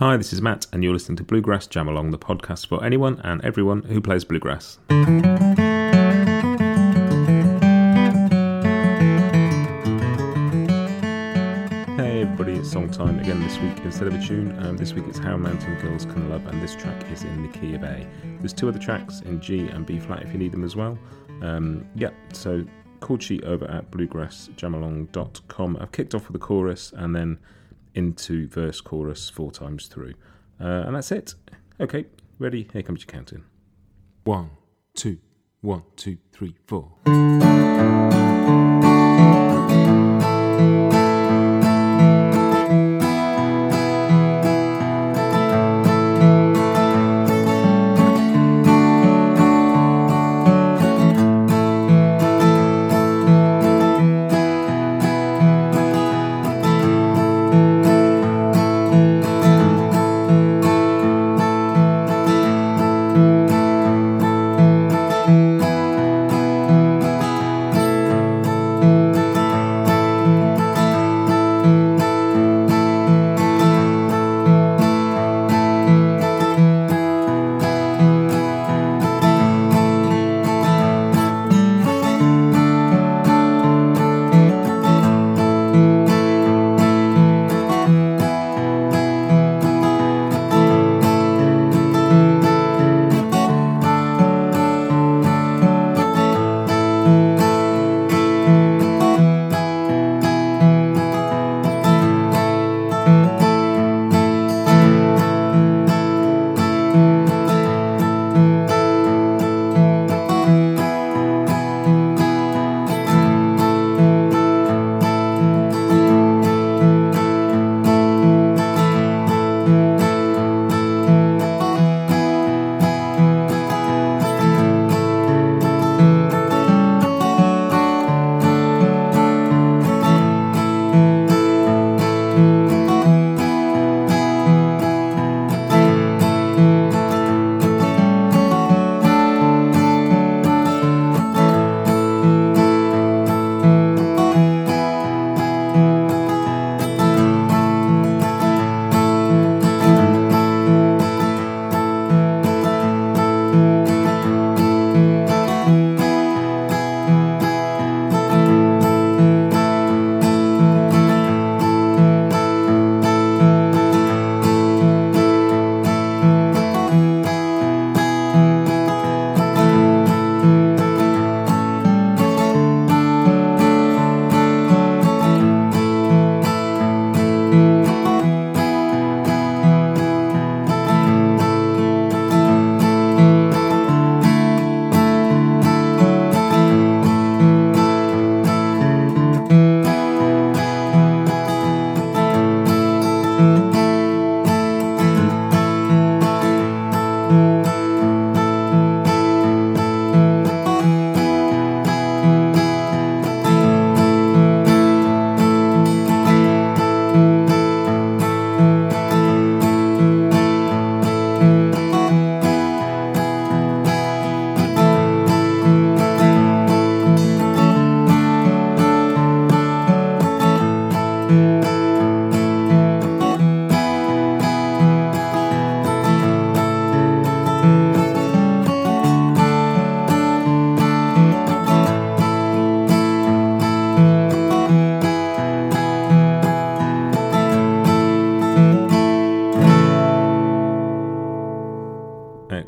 Hi, this is Matt, and you're listening to Bluegrass Jam Along, the podcast for anyone and everyone who plays bluegrass. Hey everybody, it's song time again this week. Instead of a tune, um, this week it's How Mountain Girls Can Love, and this track is in the key of A. There's two other tracks in G and B flat if you need them as well. Um, yeah, so chord sheet over at bluegrassjamalong.com. I've kicked off with the chorus and then into verse chorus four times through. Uh, and that's it. Okay, ready? Here comes your counting. One, two, one, two, three, four.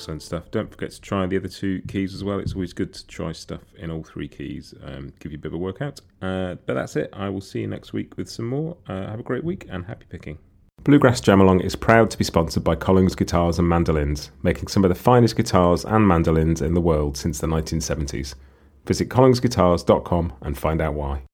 Excellent stuff. Don't forget to try the other two keys as well. It's always good to try stuff in all three keys, um, give you a bit of a workout. Uh, but that's it. I will see you next week with some more. Uh, have a great week and happy picking. Bluegrass Jam Along is proud to be sponsored by Collings Guitars and Mandolins, making some of the finest guitars and mandolins in the world since the 1970s. Visit collingsguitars.com and find out why.